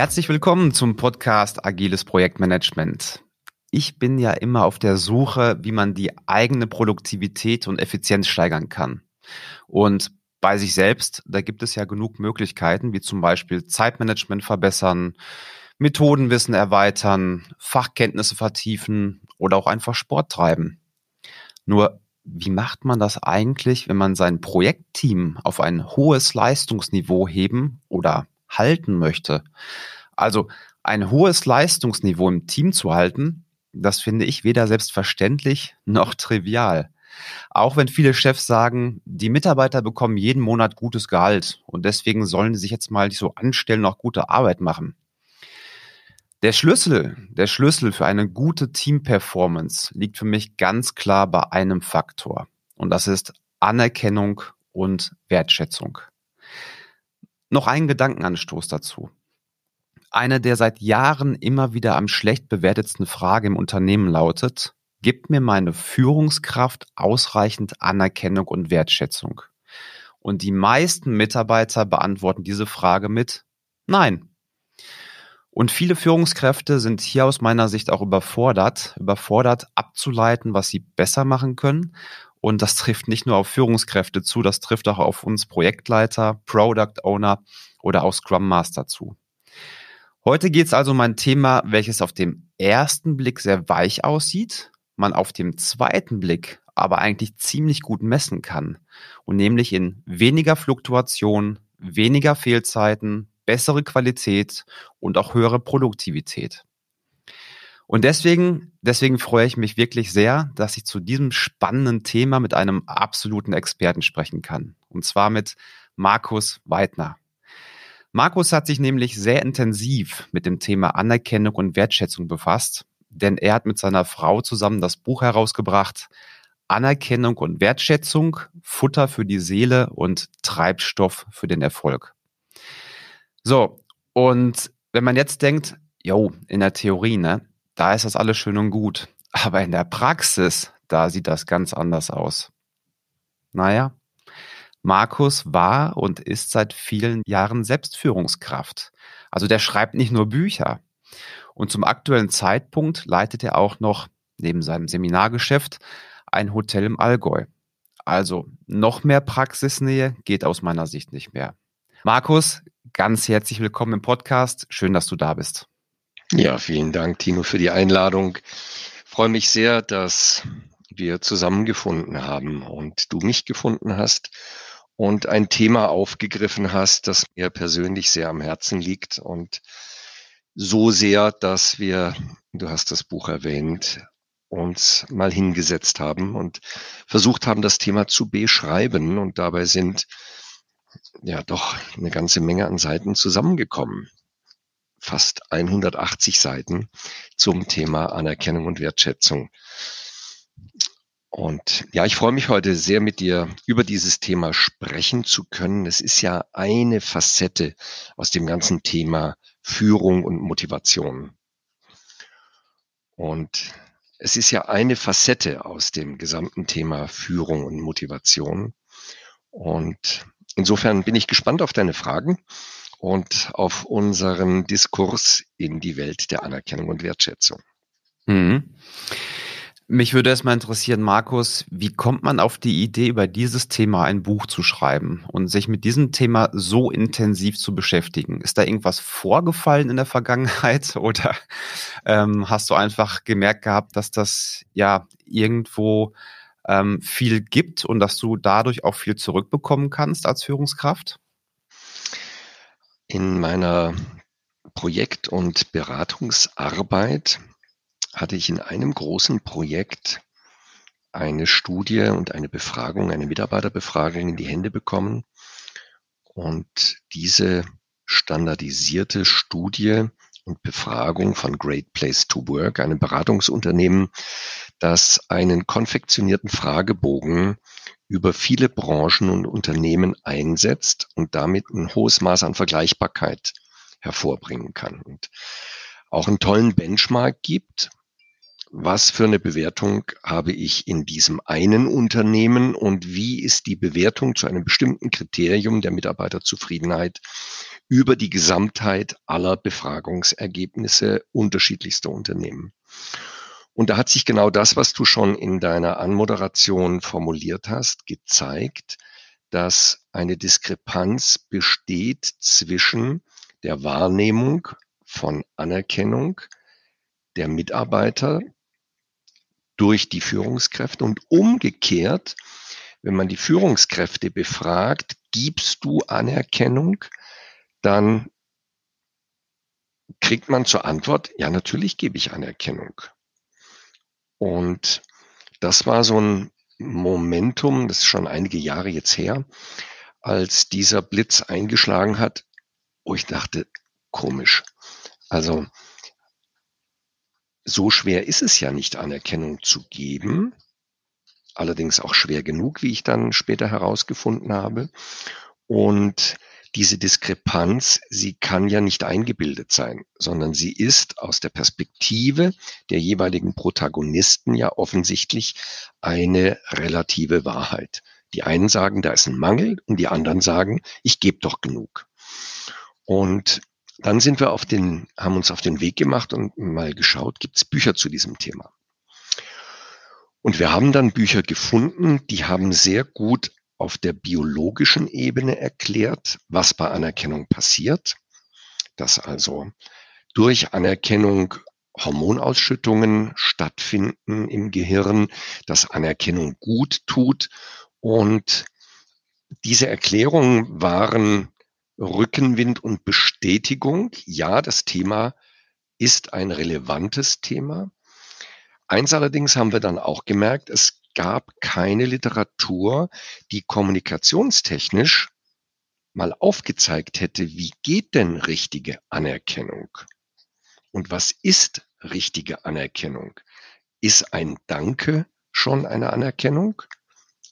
Herzlich willkommen zum Podcast Agiles Projektmanagement. Ich bin ja immer auf der Suche, wie man die eigene Produktivität und Effizienz steigern kann. Und bei sich selbst, da gibt es ja genug Möglichkeiten, wie zum Beispiel Zeitmanagement verbessern, Methodenwissen erweitern, Fachkenntnisse vertiefen oder auch einfach Sport treiben. Nur, wie macht man das eigentlich, wenn man sein Projektteam auf ein hohes Leistungsniveau heben oder halten möchte? Also ein hohes Leistungsniveau im Team zu halten, das finde ich weder selbstverständlich noch trivial. Auch wenn viele Chefs sagen, die Mitarbeiter bekommen jeden Monat gutes Gehalt und deswegen sollen sie sich jetzt mal nicht so anstellen auch gute Arbeit machen. Der Schlüssel, der Schlüssel für eine gute Teamperformance liegt für mich ganz klar bei einem Faktor. Und das ist Anerkennung und Wertschätzung. Noch ein Gedankenanstoß dazu. Eine der seit Jahren immer wieder am schlecht bewertetsten Frage im Unternehmen lautet, gibt mir meine Führungskraft ausreichend Anerkennung und Wertschätzung? Und die meisten Mitarbeiter beantworten diese Frage mit Nein. Und viele Führungskräfte sind hier aus meiner Sicht auch überfordert, überfordert abzuleiten, was sie besser machen können. Und das trifft nicht nur auf Führungskräfte zu, das trifft auch auf uns Projektleiter, Product Owner oder auch Scrum Master zu. Heute geht es also um ein Thema, welches auf dem ersten Blick sehr weich aussieht, man auf dem zweiten Blick aber eigentlich ziemlich gut messen kann. Und nämlich in weniger Fluktuation, weniger Fehlzeiten, bessere Qualität und auch höhere Produktivität. Und deswegen, deswegen freue ich mich wirklich sehr, dass ich zu diesem spannenden Thema mit einem absoluten Experten sprechen kann. Und zwar mit Markus Weidner. Markus hat sich nämlich sehr intensiv mit dem Thema Anerkennung und Wertschätzung befasst, denn er hat mit seiner Frau zusammen das Buch herausgebracht, Anerkennung und Wertschätzung, Futter für die Seele und Treibstoff für den Erfolg. So, und wenn man jetzt denkt, jo, in der Theorie, ne, da ist das alles schön und gut. Aber in der Praxis, da sieht das ganz anders aus. Naja, Markus war und ist seit vielen Jahren Selbstführungskraft. Also der schreibt nicht nur Bücher. Und zum aktuellen Zeitpunkt leitet er auch noch neben seinem Seminargeschäft ein Hotel im Allgäu. Also noch mehr Praxisnähe geht aus meiner Sicht nicht mehr. Markus, ganz herzlich willkommen im Podcast. Schön, dass du da bist. Ja, vielen Dank, Tino, für die Einladung. Ich freue mich sehr, dass wir zusammengefunden haben und du mich gefunden hast und ein Thema aufgegriffen hast, das mir persönlich sehr am Herzen liegt und so sehr, dass wir, du hast das Buch erwähnt, uns mal hingesetzt haben und versucht haben, das Thema zu beschreiben. Und dabei sind ja doch eine ganze Menge an Seiten zusammengekommen. Fast 180 Seiten zum Thema Anerkennung und Wertschätzung. Und ja, ich freue mich heute sehr mit dir über dieses Thema sprechen zu können. Es ist ja eine Facette aus dem ganzen Thema Führung und Motivation. Und es ist ja eine Facette aus dem gesamten Thema Führung und Motivation. Und Insofern bin ich gespannt auf deine Fragen und auf unseren Diskurs in die Welt der Anerkennung und Wertschätzung. Mhm. Mich würde erstmal interessieren, Markus, wie kommt man auf die Idee, über dieses Thema ein Buch zu schreiben und sich mit diesem Thema so intensiv zu beschäftigen? Ist da irgendwas vorgefallen in der Vergangenheit oder ähm, hast du einfach gemerkt gehabt, dass das ja irgendwo ähm, viel gibt und dass du dadurch auch viel zurückbekommen kannst als Führungskraft? In meiner Projekt- und Beratungsarbeit hatte ich in einem großen Projekt eine Studie und eine Befragung, eine Mitarbeiterbefragung in die Hände bekommen. Und diese standardisierte Studie und Befragung von Great Place to Work, einem Beratungsunternehmen, das einen konfektionierten Fragebogen über viele Branchen und Unternehmen einsetzt und damit ein hohes Maß an Vergleichbarkeit hervorbringen kann und auch einen tollen Benchmark gibt. Was für eine Bewertung habe ich in diesem einen Unternehmen und wie ist die Bewertung zu einem bestimmten Kriterium der Mitarbeiterzufriedenheit über die Gesamtheit aller Befragungsergebnisse unterschiedlichster Unternehmen. Und da hat sich genau das, was du schon in deiner Anmoderation formuliert hast, gezeigt, dass eine Diskrepanz besteht zwischen der Wahrnehmung von Anerkennung der Mitarbeiter durch die Führungskräfte und umgekehrt, wenn man die Führungskräfte befragt, gibst du Anerkennung, dann kriegt man zur Antwort, ja, natürlich gebe ich Anerkennung. Und das war so ein Momentum, das ist schon einige Jahre jetzt her, als dieser Blitz eingeschlagen hat, wo ich dachte, komisch. Also so schwer ist es ja nicht, Anerkennung zu geben. Allerdings auch schwer genug, wie ich dann später herausgefunden habe. Und diese Diskrepanz, sie kann ja nicht eingebildet sein, sondern sie ist aus der Perspektive der jeweiligen Protagonisten ja offensichtlich eine relative Wahrheit. Die einen sagen, da ist ein Mangel und die anderen sagen, ich gebe doch genug. Und dann sind wir auf den, haben uns auf den Weg gemacht und mal geschaut, gibt es Bücher zu diesem Thema. Und wir haben dann Bücher gefunden, die haben sehr gut auf der biologischen Ebene erklärt, was bei Anerkennung passiert, dass also durch Anerkennung Hormonausschüttungen stattfinden im Gehirn, dass Anerkennung gut tut. Und diese Erklärungen waren Rückenwind und Bestätigung. Ja, das Thema ist ein relevantes Thema. Eins allerdings haben wir dann auch gemerkt, es gab keine Literatur, die kommunikationstechnisch mal aufgezeigt hätte, wie geht denn richtige Anerkennung? Und was ist richtige Anerkennung? Ist ein Danke schon eine Anerkennung?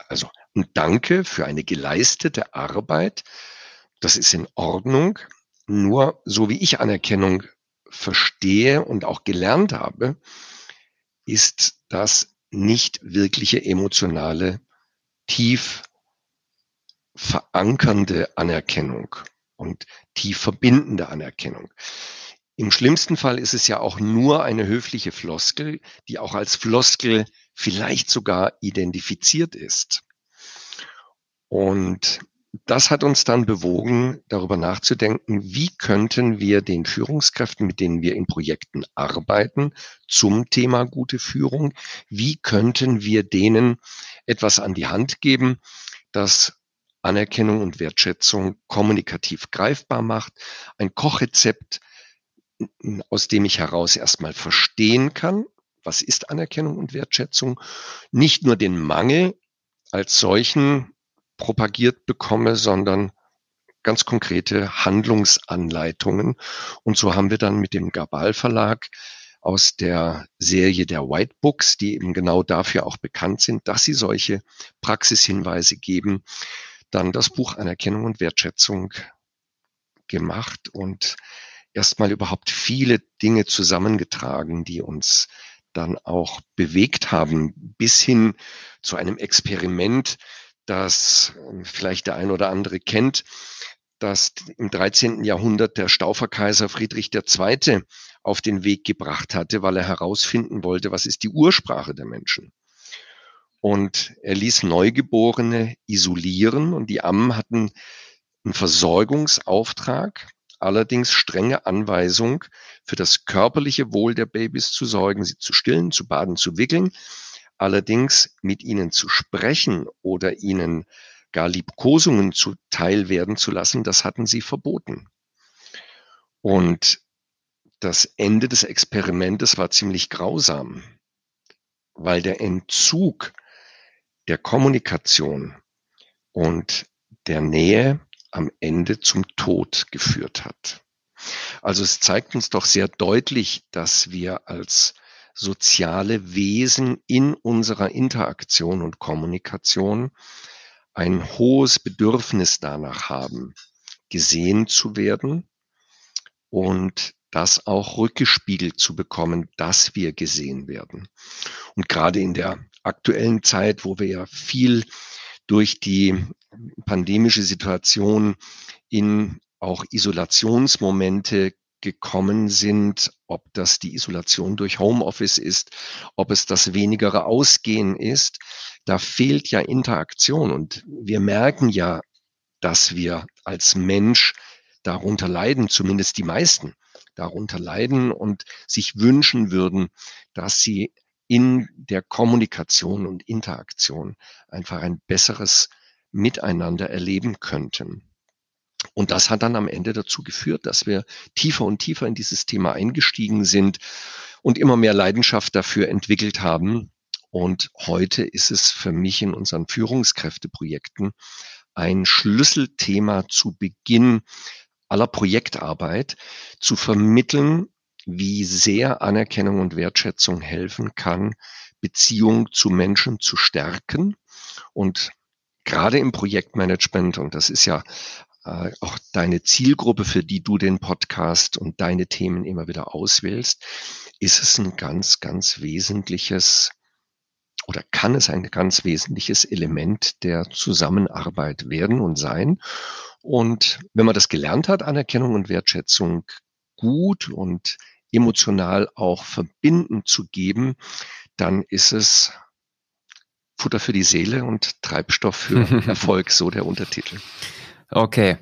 Also ein Danke für eine geleistete Arbeit, das ist in Ordnung. Nur so wie ich Anerkennung verstehe und auch gelernt habe, ist das nicht wirkliche emotionale, tief verankernde Anerkennung und tief verbindende Anerkennung. Im schlimmsten Fall ist es ja auch nur eine höfliche Floskel, die auch als Floskel vielleicht sogar identifiziert ist. Und das hat uns dann bewogen, darüber nachzudenken, wie könnten wir den Führungskräften, mit denen wir in Projekten arbeiten, zum Thema gute Führung, wie könnten wir denen etwas an die Hand geben, das Anerkennung und Wertschätzung kommunikativ greifbar macht, ein Kochrezept, aus dem ich heraus erstmal verstehen kann, was ist Anerkennung und Wertschätzung, nicht nur den Mangel als solchen propagiert bekomme, sondern ganz konkrete Handlungsanleitungen. Und so haben wir dann mit dem Gabal Verlag aus der Serie der White Books, die eben genau dafür auch bekannt sind, dass sie solche Praxishinweise geben, dann das Buch Anerkennung und Wertschätzung gemacht und erstmal überhaupt viele Dinge zusammengetragen, die uns dann auch bewegt haben, bis hin zu einem Experiment, das ähm, vielleicht der ein oder andere kennt, dass im 13. Jahrhundert der Stauferkaiser Friedrich II. auf den Weg gebracht hatte, weil er herausfinden wollte, was ist die Ursprache der Menschen. Und er ließ Neugeborene isolieren und die Ammen hatten einen Versorgungsauftrag, allerdings strenge Anweisung, für das körperliche Wohl der Babys zu sorgen, sie zu stillen, zu baden, zu wickeln Allerdings mit ihnen zu sprechen oder ihnen gar Liebkosungen zuteil werden zu lassen, das hatten sie verboten. Und das Ende des Experimentes war ziemlich grausam, weil der Entzug der Kommunikation und der Nähe am Ende zum Tod geführt hat. Also es zeigt uns doch sehr deutlich, dass wir als soziale Wesen in unserer Interaktion und Kommunikation ein hohes Bedürfnis danach haben, gesehen zu werden und das auch rückgespiegelt zu bekommen, dass wir gesehen werden. Und gerade in der aktuellen Zeit, wo wir ja viel durch die pandemische Situation in auch Isolationsmomente gekommen sind, ob das die Isolation durch Homeoffice ist, ob es das wenigere Ausgehen ist, da fehlt ja Interaktion und wir merken ja, dass wir als Mensch darunter leiden, zumindest die meisten darunter leiden und sich wünschen würden, dass sie in der Kommunikation und Interaktion einfach ein besseres Miteinander erleben könnten. Und das hat dann am Ende dazu geführt, dass wir tiefer und tiefer in dieses Thema eingestiegen sind und immer mehr Leidenschaft dafür entwickelt haben. Und heute ist es für mich in unseren Führungskräfteprojekten ein Schlüsselthema zu Beginn aller Projektarbeit, zu vermitteln, wie sehr Anerkennung und Wertschätzung helfen kann, Beziehung zu Menschen zu stärken. Und gerade im Projektmanagement, und das ist ja äh, auch deine Zielgruppe, für die du den Podcast und deine Themen immer wieder auswählst, ist es ein ganz, ganz wesentliches oder kann es ein ganz wesentliches Element der Zusammenarbeit werden und sein. Und wenn man das gelernt hat, Anerkennung und Wertschätzung gut und emotional auch verbinden zu geben, dann ist es Futter für die Seele und Treibstoff für Erfolg, so der Untertitel. Okay.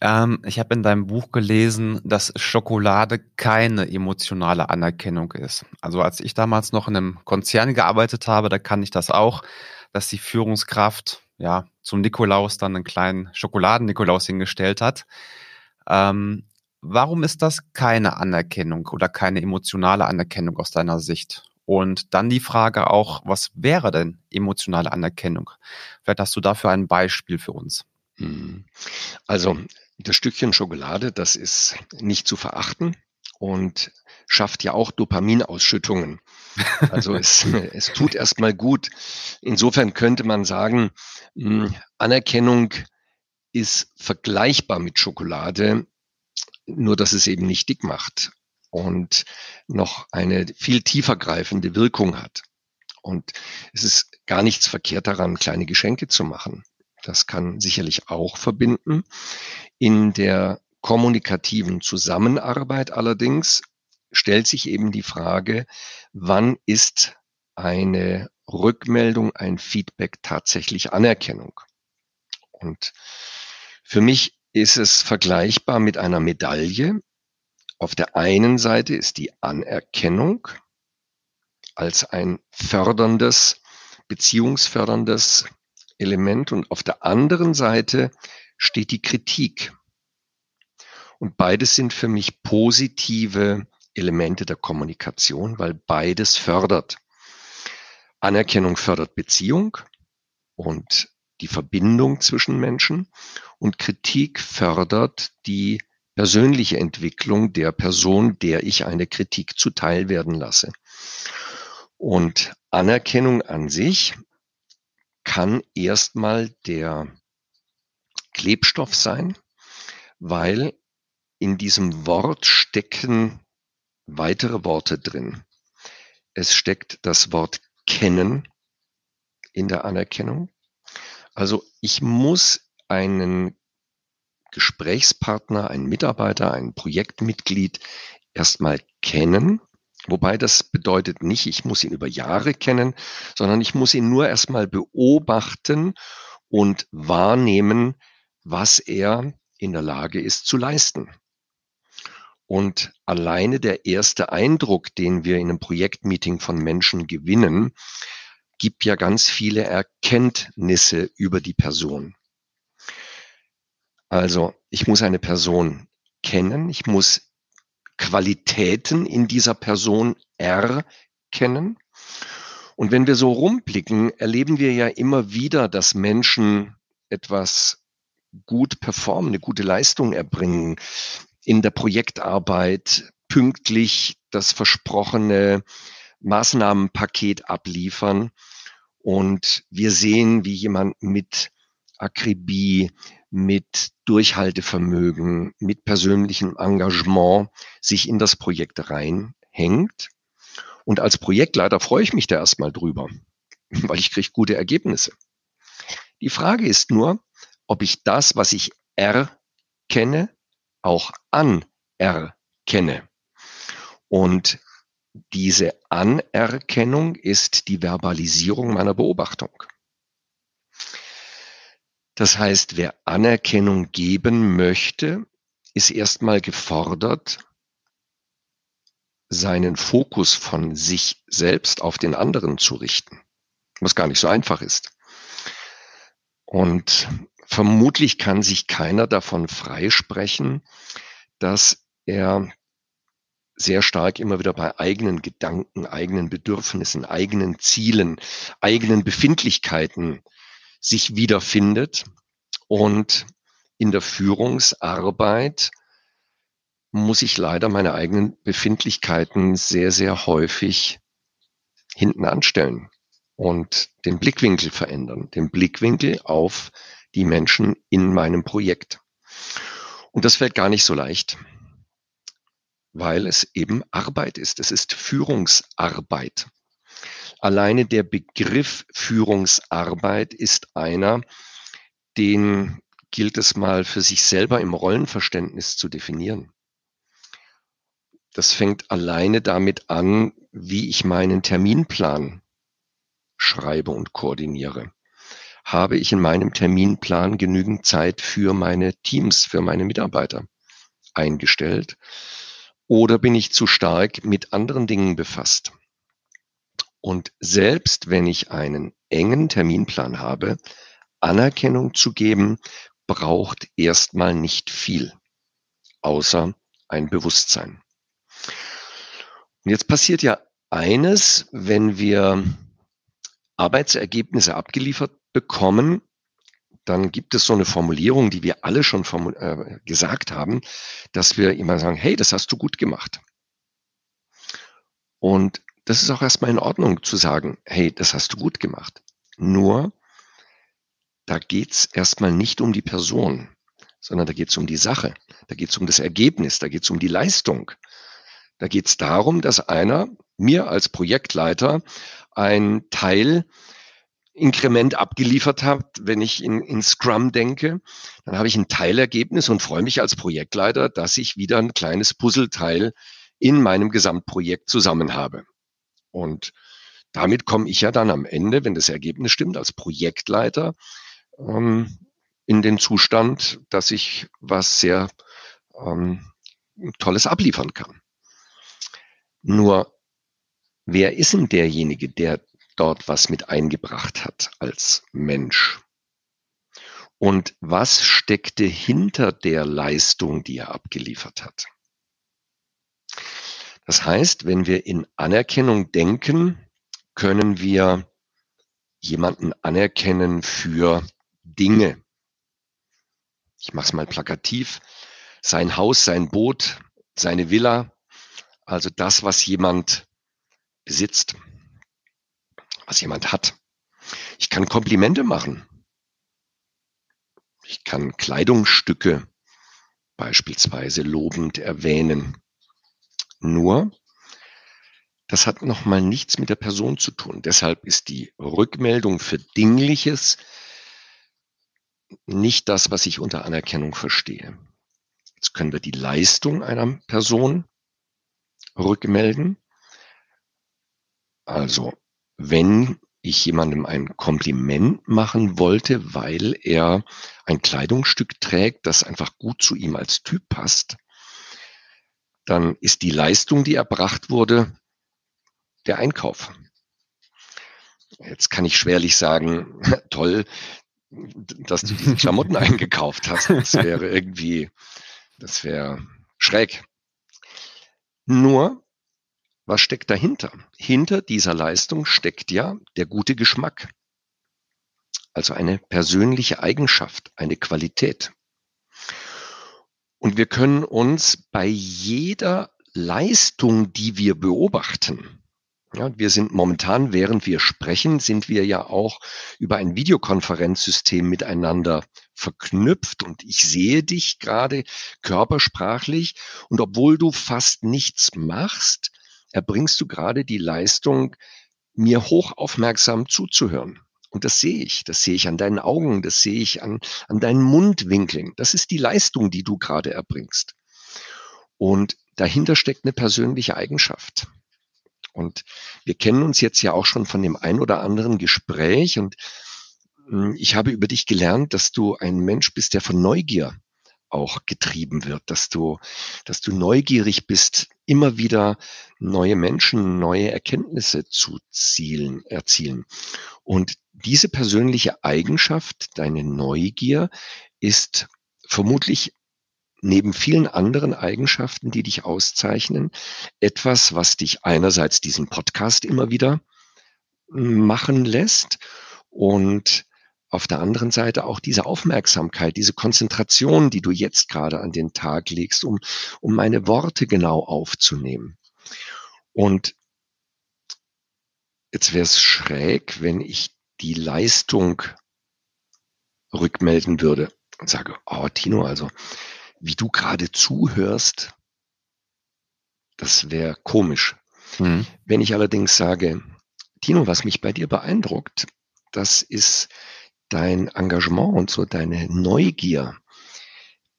Ähm, ich habe in deinem Buch gelesen, dass Schokolade keine emotionale Anerkennung ist. Also als ich damals noch in einem Konzern gearbeitet habe, da kann ich das auch, dass die Führungskraft ja zum Nikolaus dann einen kleinen Schokoladen-Nikolaus hingestellt hat. Ähm, warum ist das keine Anerkennung oder keine emotionale Anerkennung aus deiner Sicht? Und dann die Frage auch, was wäre denn emotionale Anerkennung? Vielleicht hast du dafür ein Beispiel für uns. Mhm. Also das Stückchen Schokolade, das ist nicht zu verachten und schafft ja auch Dopaminausschüttungen. Also es, es tut erstmal gut. Insofern könnte man sagen, hm, Anerkennung ist vergleichbar mit Schokolade, nur dass es eben nicht dick macht und noch eine viel tiefer greifende Wirkung hat. Und es ist gar nichts verkehrt daran, kleine Geschenke zu machen. Das kann sicherlich auch verbinden. In der kommunikativen Zusammenarbeit allerdings stellt sich eben die Frage, wann ist eine Rückmeldung, ein Feedback tatsächlich Anerkennung? Und für mich ist es vergleichbar mit einer Medaille. Auf der einen Seite ist die Anerkennung als ein förderndes, beziehungsförderndes Element und auf der anderen Seite steht die Kritik. Und beides sind für mich positive Elemente der Kommunikation, weil beides fördert. Anerkennung fördert Beziehung und die Verbindung zwischen Menschen und Kritik fördert die persönliche Entwicklung der Person, der ich eine Kritik zuteil werden lasse. Und Anerkennung an sich kann erstmal der Klebstoff sein, weil in diesem Wort stecken weitere Worte drin. Es steckt das Wort kennen in der Anerkennung. Also ich muss einen Gesprächspartner, einen Mitarbeiter, ein Projektmitglied erstmal kennen Wobei das bedeutet nicht, ich muss ihn über Jahre kennen, sondern ich muss ihn nur erstmal beobachten und wahrnehmen, was er in der Lage ist zu leisten. Und alleine der erste Eindruck, den wir in einem Projektmeeting von Menschen gewinnen, gibt ja ganz viele Erkenntnisse über die Person. Also ich muss eine Person kennen, ich muss Qualitäten in dieser Person erkennen. Und wenn wir so rumblicken, erleben wir ja immer wieder, dass Menschen etwas gut performen, eine gute Leistung erbringen, in der Projektarbeit pünktlich das versprochene Maßnahmenpaket abliefern. Und wir sehen, wie jemand mit Akribie, mit Durchhaltevermögen, mit persönlichem Engagement sich in das Projekt reinhängt. Und als Projektleiter freue ich mich da erstmal drüber, weil ich kriege gute Ergebnisse. Die Frage ist nur, ob ich das, was ich erkenne, auch anerkenne. Und diese Anerkennung ist die Verbalisierung meiner Beobachtung. Das heißt, wer Anerkennung geben möchte, ist erstmal gefordert, seinen Fokus von sich selbst auf den anderen zu richten, was gar nicht so einfach ist. Und vermutlich kann sich keiner davon freisprechen, dass er sehr stark immer wieder bei eigenen Gedanken, eigenen Bedürfnissen, eigenen Zielen, eigenen Befindlichkeiten sich wiederfindet und in der Führungsarbeit muss ich leider meine eigenen Befindlichkeiten sehr, sehr häufig hinten anstellen und den Blickwinkel verändern, den Blickwinkel auf die Menschen in meinem Projekt. Und das fällt gar nicht so leicht, weil es eben Arbeit ist. Es ist Führungsarbeit. Alleine der Begriff Führungsarbeit ist einer, den gilt es mal für sich selber im Rollenverständnis zu definieren. Das fängt alleine damit an, wie ich meinen Terminplan schreibe und koordiniere. Habe ich in meinem Terminplan genügend Zeit für meine Teams, für meine Mitarbeiter eingestellt? Oder bin ich zu stark mit anderen Dingen befasst? Und selbst wenn ich einen engen Terminplan habe, Anerkennung zu geben, braucht erstmal nicht viel, außer ein Bewusstsein. Und jetzt passiert ja eines, wenn wir Arbeitsergebnisse abgeliefert bekommen, dann gibt es so eine Formulierung, die wir alle schon äh, gesagt haben, dass wir immer sagen, hey, das hast du gut gemacht. Und das ist auch erstmal in Ordnung zu sagen, hey, das hast du gut gemacht. Nur, da geht's erstmal nicht um die Person, sondern da geht's um die Sache, da geht's um das Ergebnis, da geht's um die Leistung. Da geht's darum, dass einer mir als Projektleiter ein Teil Inkrement abgeliefert hat, wenn ich in, in Scrum denke, dann habe ich ein Teilergebnis und freue mich als Projektleiter, dass ich wieder ein kleines Puzzleteil in meinem Gesamtprojekt zusammen habe. Und damit komme ich ja dann am Ende, wenn das Ergebnis stimmt, als Projektleiter ähm, in den Zustand, dass ich was sehr ähm, Tolles abliefern kann. Nur, wer ist denn derjenige, der dort was mit eingebracht hat als Mensch? Und was steckte hinter der Leistung, die er abgeliefert hat? Das heißt, wenn wir in Anerkennung denken, können wir jemanden anerkennen für Dinge. Ich mache es mal plakativ. Sein Haus, sein Boot, seine Villa, also das, was jemand besitzt, was jemand hat. Ich kann Komplimente machen. Ich kann Kleidungsstücke beispielsweise lobend erwähnen. Nur, das hat nochmal nichts mit der Person zu tun. Deshalb ist die Rückmeldung für Dingliches nicht das, was ich unter Anerkennung verstehe. Jetzt können wir die Leistung einer Person rückmelden. Also, wenn ich jemandem ein Kompliment machen wollte, weil er ein Kleidungsstück trägt, das einfach gut zu ihm als Typ passt, dann ist die Leistung, die erbracht wurde, der Einkauf. Jetzt kann ich schwerlich sagen, toll, dass du diese Klamotten eingekauft hast. Das wäre irgendwie, das wäre schräg. Nur, was steckt dahinter? Hinter dieser Leistung steckt ja der gute Geschmack. Also eine persönliche Eigenschaft, eine Qualität. Und wir können uns bei jeder Leistung, die wir beobachten, ja, wir sind momentan, während wir sprechen, sind wir ja auch über ein Videokonferenzsystem miteinander verknüpft. Und ich sehe dich gerade körpersprachlich. Und obwohl du fast nichts machst, erbringst du gerade die Leistung, mir hochaufmerksam zuzuhören Und das sehe ich. Das sehe ich an deinen Augen, das sehe ich an, an deinen Mundwinkeln. Das ist die Leistung, die du gerade erbringst. Und dahinter steckt eine persönliche Eigenschaft. Und wir kennen uns jetzt ja auch schon von dem ein oder anderen Gespräch und hm, ich habe über dich gelernt, dass du ein Mensch bist, der von Neugier auch getrieben wird, dass du, dass du neugierig bist, immer wieder neue Menschen, neue Erkenntnisse zu zielen, erzielen. Und diese persönliche Eigenschaft, deine Neugier, ist vermutlich neben vielen anderen Eigenschaften, die dich auszeichnen, etwas, was dich einerseits diesen Podcast immer wieder machen lässt und auf der anderen Seite auch diese Aufmerksamkeit, diese Konzentration, die du jetzt gerade an den Tag legst, um, um meine Worte genau aufzunehmen. Und jetzt wäre es schräg, wenn ich die Leistung rückmelden würde und sage, oh Tino, also wie du gerade zuhörst, das wäre komisch. Mhm. Wenn ich allerdings sage, Tino, was mich bei dir beeindruckt, das ist dein Engagement und so deine Neugier,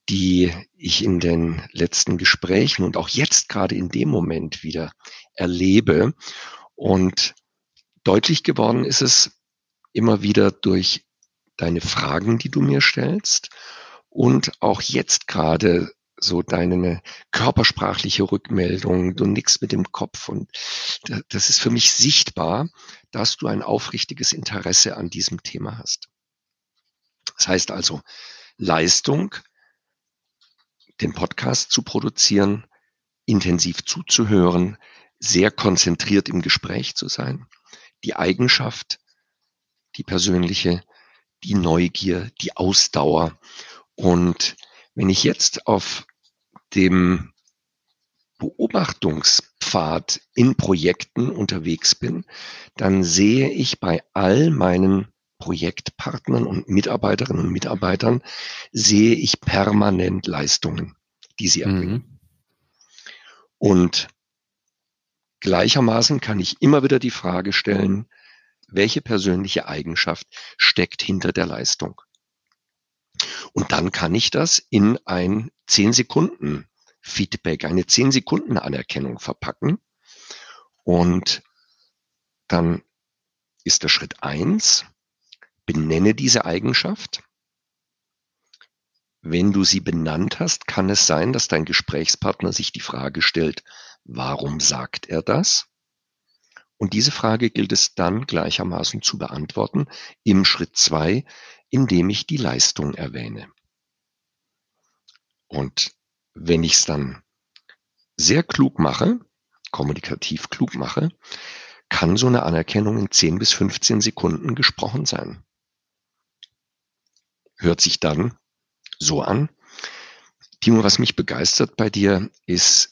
die ich in den letzten Gesprächen und auch jetzt gerade in dem Moment wieder erlebe. Und deutlich geworden ist es immer wieder durch deine Fragen, die du mir stellst und auch jetzt gerade so deine körpersprachliche Rückmeldung, du nix mit dem Kopf und das ist für mich sichtbar, dass du ein aufrichtiges Interesse an diesem Thema hast. Das heißt also Leistung, den Podcast zu produzieren, intensiv zuzuhören, sehr konzentriert im Gespräch zu sein, die Eigenschaft, die persönliche, die Neugier, die Ausdauer und wenn ich jetzt auf dem Beobachtungspfad in Projekten unterwegs bin, dann sehe ich bei all meinen Projektpartnern und Mitarbeiterinnen und Mitarbeitern, sehe ich permanent Leistungen, die sie erbringen. Mhm. Und gleichermaßen kann ich immer wieder die Frage stellen, welche persönliche Eigenschaft steckt hinter der Leistung? Und dann kann ich das in ein 10 Sekunden Feedback, eine 10 Sekunden Anerkennung verpacken. Und dann ist der Schritt eins: benenne diese Eigenschaft. Wenn du sie benannt hast, kann es sein, dass dein Gesprächspartner sich die Frage stellt, warum sagt er das? Und diese Frage gilt es dann gleichermaßen zu beantworten im Schritt zwei, indem ich die Leistung erwähne. Und wenn ich es dann sehr klug mache, kommunikativ klug mache, kann so eine Anerkennung in 10 bis 15 Sekunden gesprochen sein. Hört sich dann so an. Timo, was mich begeistert bei dir, ist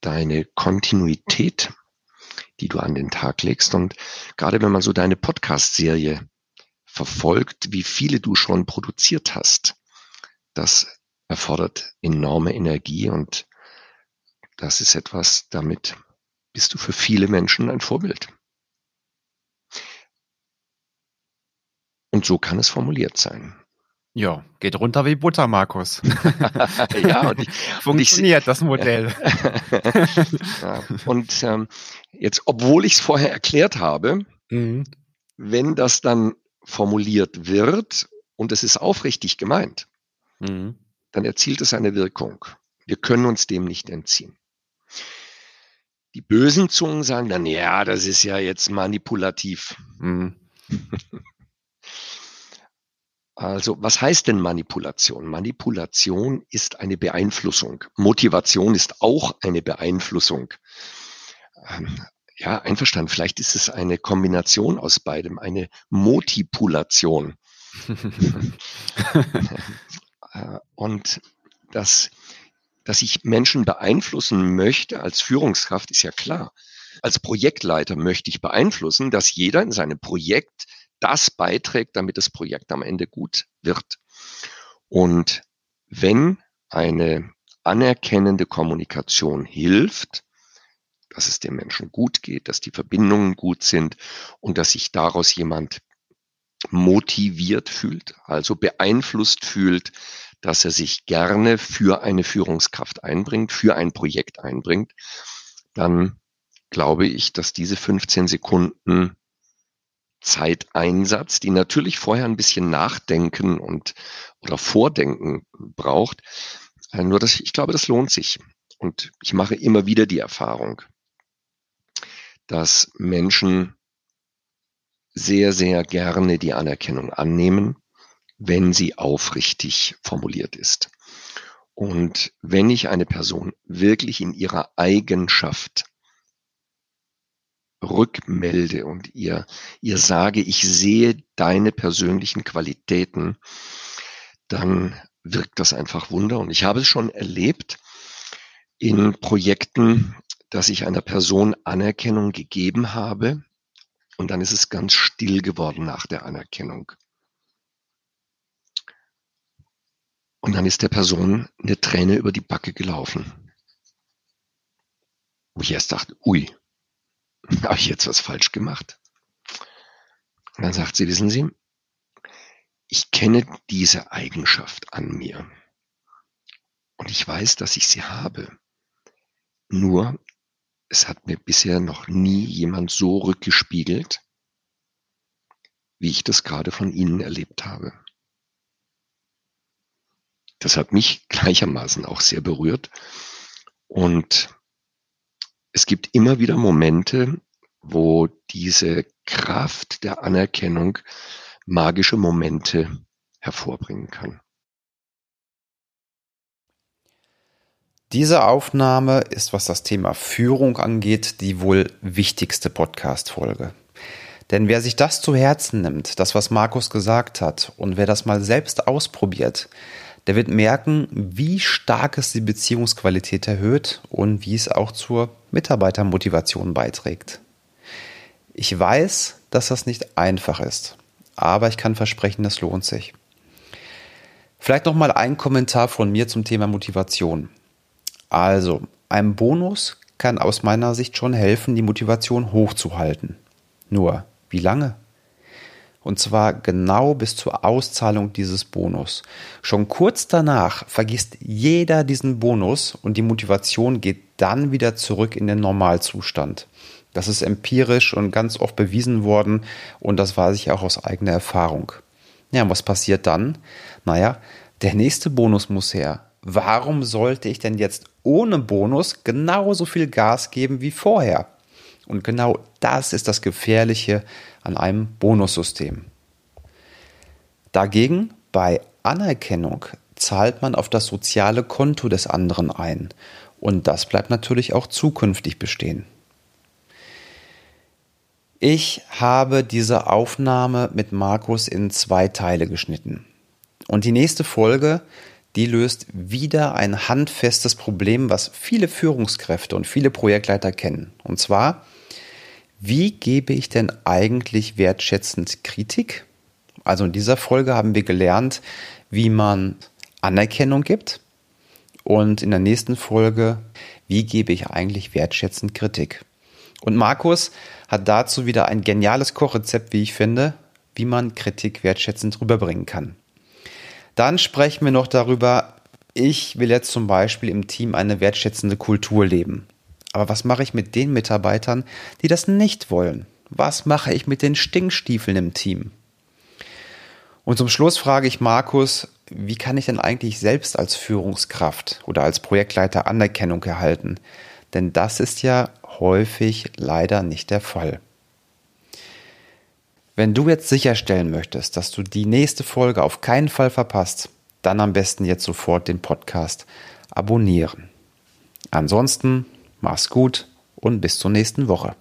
deine Kontinuität, die du an den Tag legst. Und gerade wenn man so deine Podcast-Serie verfolgt, wie viele du schon produziert hast. Das erfordert enorme Energie und das ist etwas, damit bist du für viele Menschen ein Vorbild. Und so kann es formuliert sein. Ja, geht runter wie Butter, Markus. ja, und ich, funktioniert ich, das Modell. ja, und ähm, jetzt, obwohl ich es vorher erklärt habe, mhm. wenn das dann formuliert wird und es ist aufrichtig gemeint, mhm. dann erzielt es eine Wirkung. Wir können uns dem nicht entziehen. Die bösen Zungen sagen dann, ja, das ist ja jetzt manipulativ. Mhm. Also, was heißt denn Manipulation? Manipulation ist eine Beeinflussung. Motivation ist auch eine Beeinflussung. Ähm, ja, einverstanden. Vielleicht ist es eine Kombination aus beidem, eine Motipulation. Äh, und das, dass ich Menschen beeinflussen möchte als Führungskraft, ist ja klar. Als Projektleiter möchte ich beeinflussen, dass jeder in seinem Projekt das beiträgt, damit das Projekt am Ende gut wird. Und wenn eine anerkennende Kommunikation hilft, dass es dem Menschen gut geht, dass die Verbindungen gut sind und dass sich daraus jemand motiviert fühlt, also beeinflusst fühlt, dass er sich gerne für eine Führungskraft einbringt, für ein Projekt einbringt, dann glaube ich, dass diese 15 Sekunden Zeiteinsatz, die natürlich vorher ein bisschen nachdenken und oder vordenken braucht, äh, nur dass ich glaube, das lohnt sich. Und ich mache immer wieder die Erfahrung, dass Menschen sehr, sehr gerne die Anerkennung annehmen, wenn sie aufrichtig formuliert ist. Und wenn ich eine Person wirklich in ihrer Eigenschaft rückmelde und ihr, ihr sage, ich sehe deine persönlichen Qualitäten, dann wirkt das einfach Wunder. Und ich habe es schon erlebt in Projekten, dass ich einer Person Anerkennung gegeben habe und dann ist es ganz still geworden nach der Anerkennung. Und dann ist der Person eine Träne über die Backe gelaufen. Wo ich erst dachte, ui, habe ich jetzt was falsch gemacht? Und dann sagt sie, wissen Sie, ich kenne diese Eigenschaft an mir. Und ich weiß, dass ich sie habe. Nur, es hat mir bisher noch nie jemand so rückgespiegelt, wie ich das gerade von Ihnen erlebt habe. Das hat mich gleichermaßen auch sehr berührt. Und es gibt immer wieder Momente, wo diese Kraft der Anerkennung magische Momente hervorbringen kann. Diese Aufnahme ist, was das Thema Führung angeht, die wohl wichtigste Podcast-Folge. Denn wer sich das zu Herzen nimmt, das, was Markus gesagt hat, und wer das mal selbst ausprobiert, der wird merken, wie stark es die Beziehungsqualität erhöht und wie es auch zur Mitarbeitermotivation beiträgt. Ich weiß, dass das nicht einfach ist, aber ich kann versprechen, das lohnt sich. Vielleicht noch mal ein Kommentar von mir zum Thema Motivation. Also, ein Bonus kann aus meiner Sicht schon helfen, die Motivation hochzuhalten. Nur, wie lange? Und zwar genau bis zur Auszahlung dieses Bonus. Schon kurz danach vergisst jeder diesen Bonus und die Motivation geht dann wieder zurück in den Normalzustand. Das ist empirisch und ganz oft bewiesen worden und das weiß ich auch aus eigener Erfahrung. Ja, und was passiert dann? Naja, der nächste Bonus muss her. Warum sollte ich denn jetzt ohne Bonus genauso viel Gas geben wie vorher? Und genau das ist das Gefährliche an einem Bonussystem. Dagegen bei Anerkennung zahlt man auf das soziale Konto des anderen ein und das bleibt natürlich auch zukünftig bestehen. Ich habe diese Aufnahme mit Markus in zwei Teile geschnitten. Und die nächste Folge, die löst wieder ein handfestes Problem, was viele Führungskräfte und viele Projektleiter kennen. Und zwar, wie gebe ich denn eigentlich wertschätzend Kritik? Also in dieser Folge haben wir gelernt, wie man Anerkennung gibt. Und in der nächsten Folge, wie gebe ich eigentlich wertschätzend Kritik? Und Markus hat dazu wieder ein geniales Kochrezept, wie ich finde, wie man Kritik wertschätzend rüberbringen kann. Dann sprechen wir noch darüber, ich will jetzt zum Beispiel im Team eine wertschätzende Kultur leben. Aber was mache ich mit den Mitarbeitern, die das nicht wollen? Was mache ich mit den Stinkstiefeln im Team? Und zum Schluss frage ich Markus, wie kann ich denn eigentlich selbst als Führungskraft oder als Projektleiter Anerkennung erhalten? Denn das ist ja häufig leider nicht der Fall. Wenn du jetzt sicherstellen möchtest, dass du die nächste Folge auf keinen Fall verpasst, dann am besten jetzt sofort den Podcast abonnieren. Ansonsten Mach's gut und bis zur nächsten Woche.